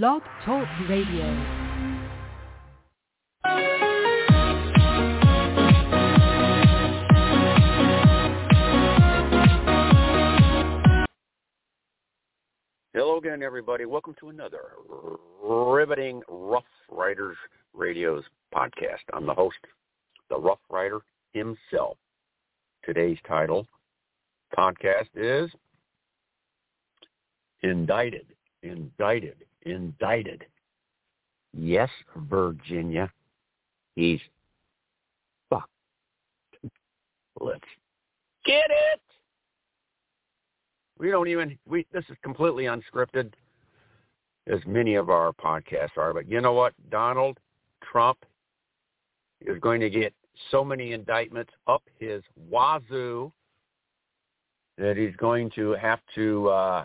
Blog Talk Radio. Hello again, everybody. Welcome to another riveting Rough Riders Radio's podcast. I'm the host, the Rough Rider himself. Today's title podcast is Indicted, Indicted, Indicted. Yes, Virginia, he's fucked. Let's get it. We don't even we this is completely unscripted as many of our podcasts are, but you know what? Donald Trump is going to get so many indictments up his wazoo that he's going to have to uh,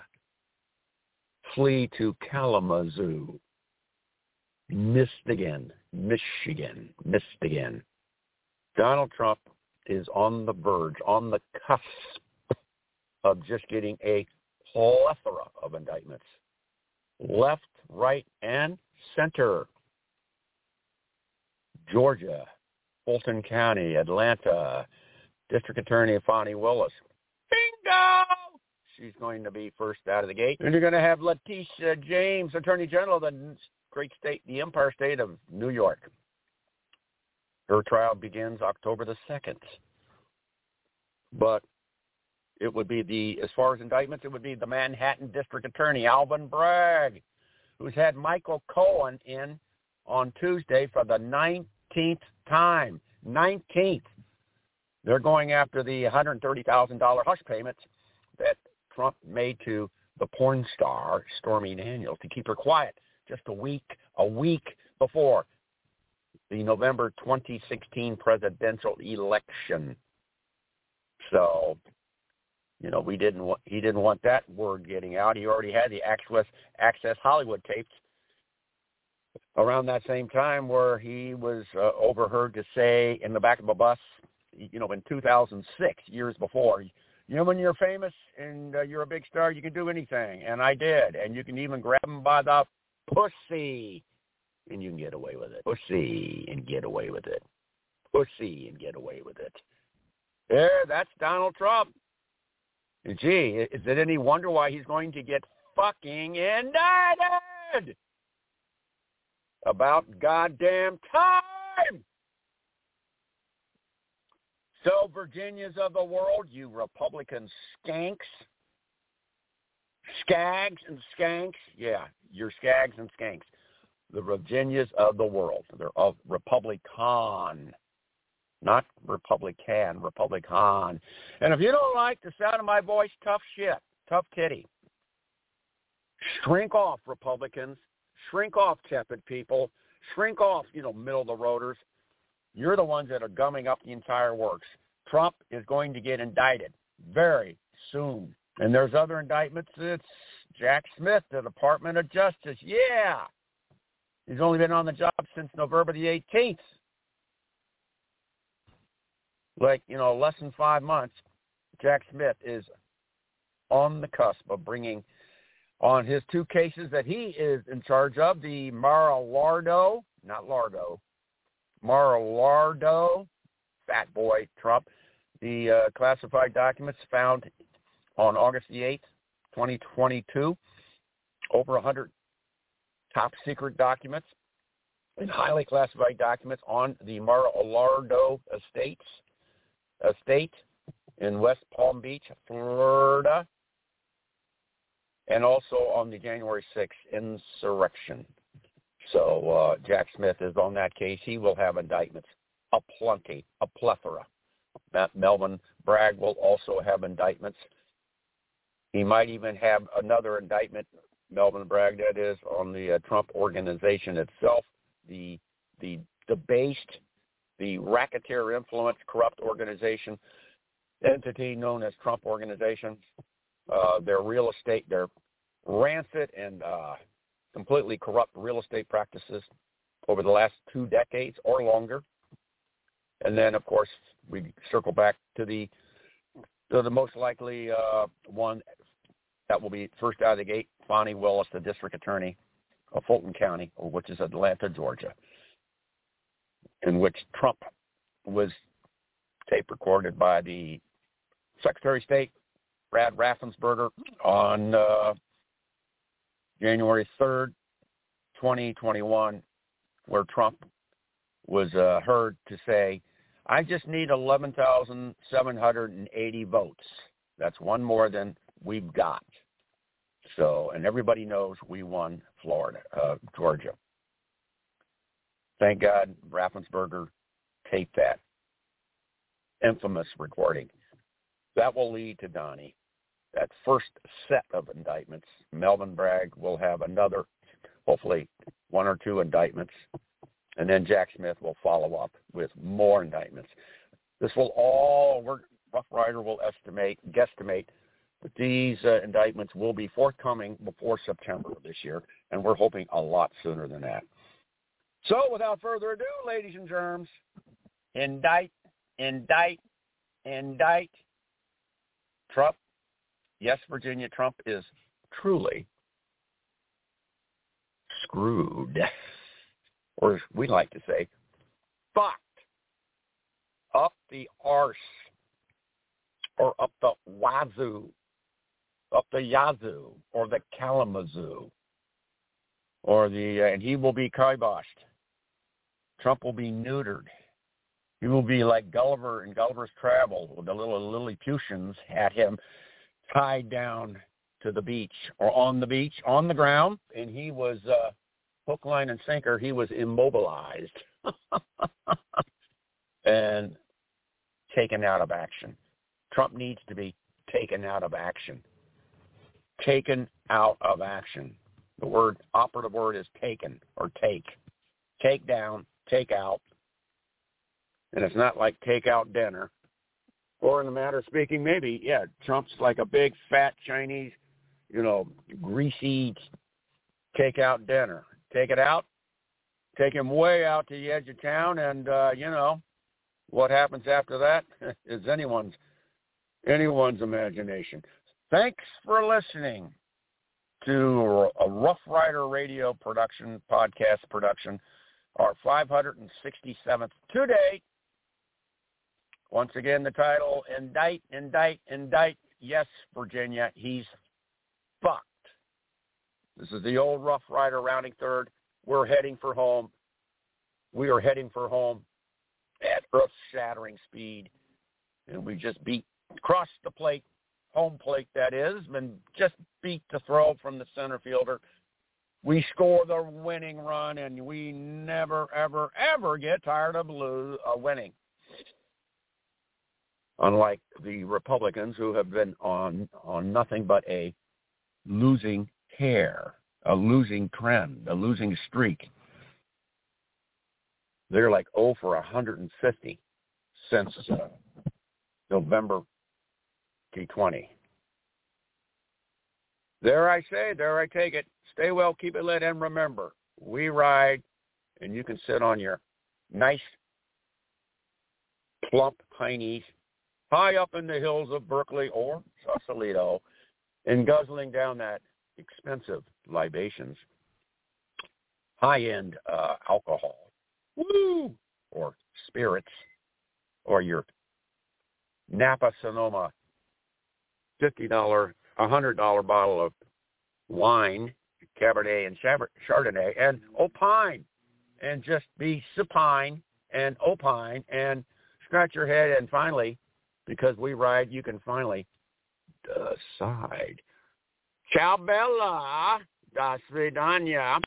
flee to Kalamazoo, Michigan, Michigan, Michigan. Donald Trump is on the verge, on the cusp of just getting a plethora of indictments, left, right, and center. Georgia, Fulton County, Atlanta, District Attorney Fani Willis. Bingo! She's going to be first out of the gate. And you're going to have Letitia James, Attorney General of the great state, the Empire State of New York. Her trial begins October the 2nd. But it would be the, as far as indictments, it would be the Manhattan District Attorney, Alvin Bragg, who's had Michael Cohen in on Tuesday for the 19th time. 19th. They're going after the $130,000 hush payments that Trump made to the porn star Stormy Daniels to keep her quiet just a week, a week before the November 2016 presidential election. So, you know, we didn't want, he didn't want that word getting out. He already had the Access Access Hollywood tapes around that same time where he was uh, overheard to say in the back of a bus, you know, in 2006, years before, you know, when you're famous and uh, you're a big star, you can do anything. And I did. And you can even grab them by the pussy and you can get away with it. Pussy and get away with it. Pussy and get away with it. There, that's Donald Trump. Gee, is it any wonder why he's going to get fucking indicted? About goddamn time! So, Virginias of the world, you Republican skanks, skags and skanks, yeah, you're skags and skanks. The Virginias of the world, they're of Republican, not Republican, Republican. And if you don't like the sound of my voice, tough shit, tough kitty. Shrink off, Republicans. Shrink off, tepid people. Shrink off, you know, middle of the roaders. You're the ones that are gumming up the entire works. Trump is going to get indicted very soon. And there's other indictments. It's Jack Smith, the Department of Justice. Yeah. He's only been on the job since November the 18th. Like, you know, less than five months, Jack Smith is on the cusp of bringing on his two cases that he is in charge of, the Mar-a-Lardo, not Lardo, Mar-a-Lardo, fat boy Trump, the uh, classified documents found on August the 8th, 2022, over 100 top secret documents and highly classified documents on the Mar-a-Lardo estates, estate in West Palm Beach, Florida, and also on the January 6th insurrection. So uh, Jack Smith is on that case. He will have indictments, a plenty, a plethora. Matt Melvin Bragg will also have indictments. He might even have another indictment, Melvin Bragg, that is, on the uh, Trump organization itself, the the debased, the racketeer influence, corrupt organization entity known as Trump Organization. Uh, their real estate, their rancid and uh, completely corrupt real estate practices over the last two decades or longer. And then, of course, we circle back to the to the most likely uh, one that will be first out of the gate, Fani Willis, the district attorney of Fulton County, which is Atlanta, Georgia, in which Trump was tape recorded by the Secretary of State, Brad Raffensperger, on uh, January 3rd, 2021, where Trump was uh, heard to say, I just need 11,780 votes. That's one more than we've got. So, and everybody knows we won Florida, uh, Georgia. Thank God Raffensperger taped that infamous recording. That will lead to Donnie. That first set of indictments, Melvin Bragg will have another, hopefully one or two indictments, and then Jack Smith will follow up with more indictments. This will all, Rough Rider will estimate, guesstimate that these uh, indictments will be forthcoming before September of this year, and we're hoping a lot sooner than that. So without further ado, ladies and germs, indict, indict, indict Trump. Yes, Virginia, Trump is truly screwed, or as we like to say, fucked up the arse or up the wazoo, up the yazoo or the Kalamazoo or the, uh, and he will be kiboshed. Trump will be neutered. He will be like Gulliver in Gulliver's Travel. With the little Lilliputians at him tied down to the beach or on the beach, on the ground, and he was uh, hook, line, and sinker. He was immobilized and taken out of action. Trump needs to be taken out of action. Taken out of action. The word operative word is taken or take. Take down, take out. And it's not like take out dinner. Or in the matter of speaking, maybe, yeah, Trump's like a big fat Chinese, you know, greasy take out dinner. Take it out, take him way out to the edge of town and uh, you know, what happens after that is anyone's anyone's imagination. Thanks for listening to a Rough Rider Radio production, podcast production, our 567th to date. Once again, the title, Indict, Indict, Indict. Yes, Virginia, he's fucked. This is the old Rough Rider rounding third. We're heading for home. We are heading for home at earth-shattering speed. And we just beat crossed the plate, home plate that is, and just beat the throw from the center fielder. We score the winning run, and we never, ever, ever get tired of lose, uh, winning. Unlike the Republicans who have been on on nothing but a losing hair, a losing trend, a losing streak. They're like 0 for 150 since uh, November T20. There I say, there I take it. Stay well, keep it lit, and remember, we ride, and you can sit on your nice, plump heinies high up in the hills of Berkeley or Sausalito and guzzling down that expensive libations, high-end uh, alcohol, woo, or spirits, or your Napa Sonoma $50, $100 bottle of wine, Cabernet and Chardonnay, and opine, and just be supine and opine and scratch your head. And finally, because we ride, you can finally decide. Ciao, Bella. Das vidania.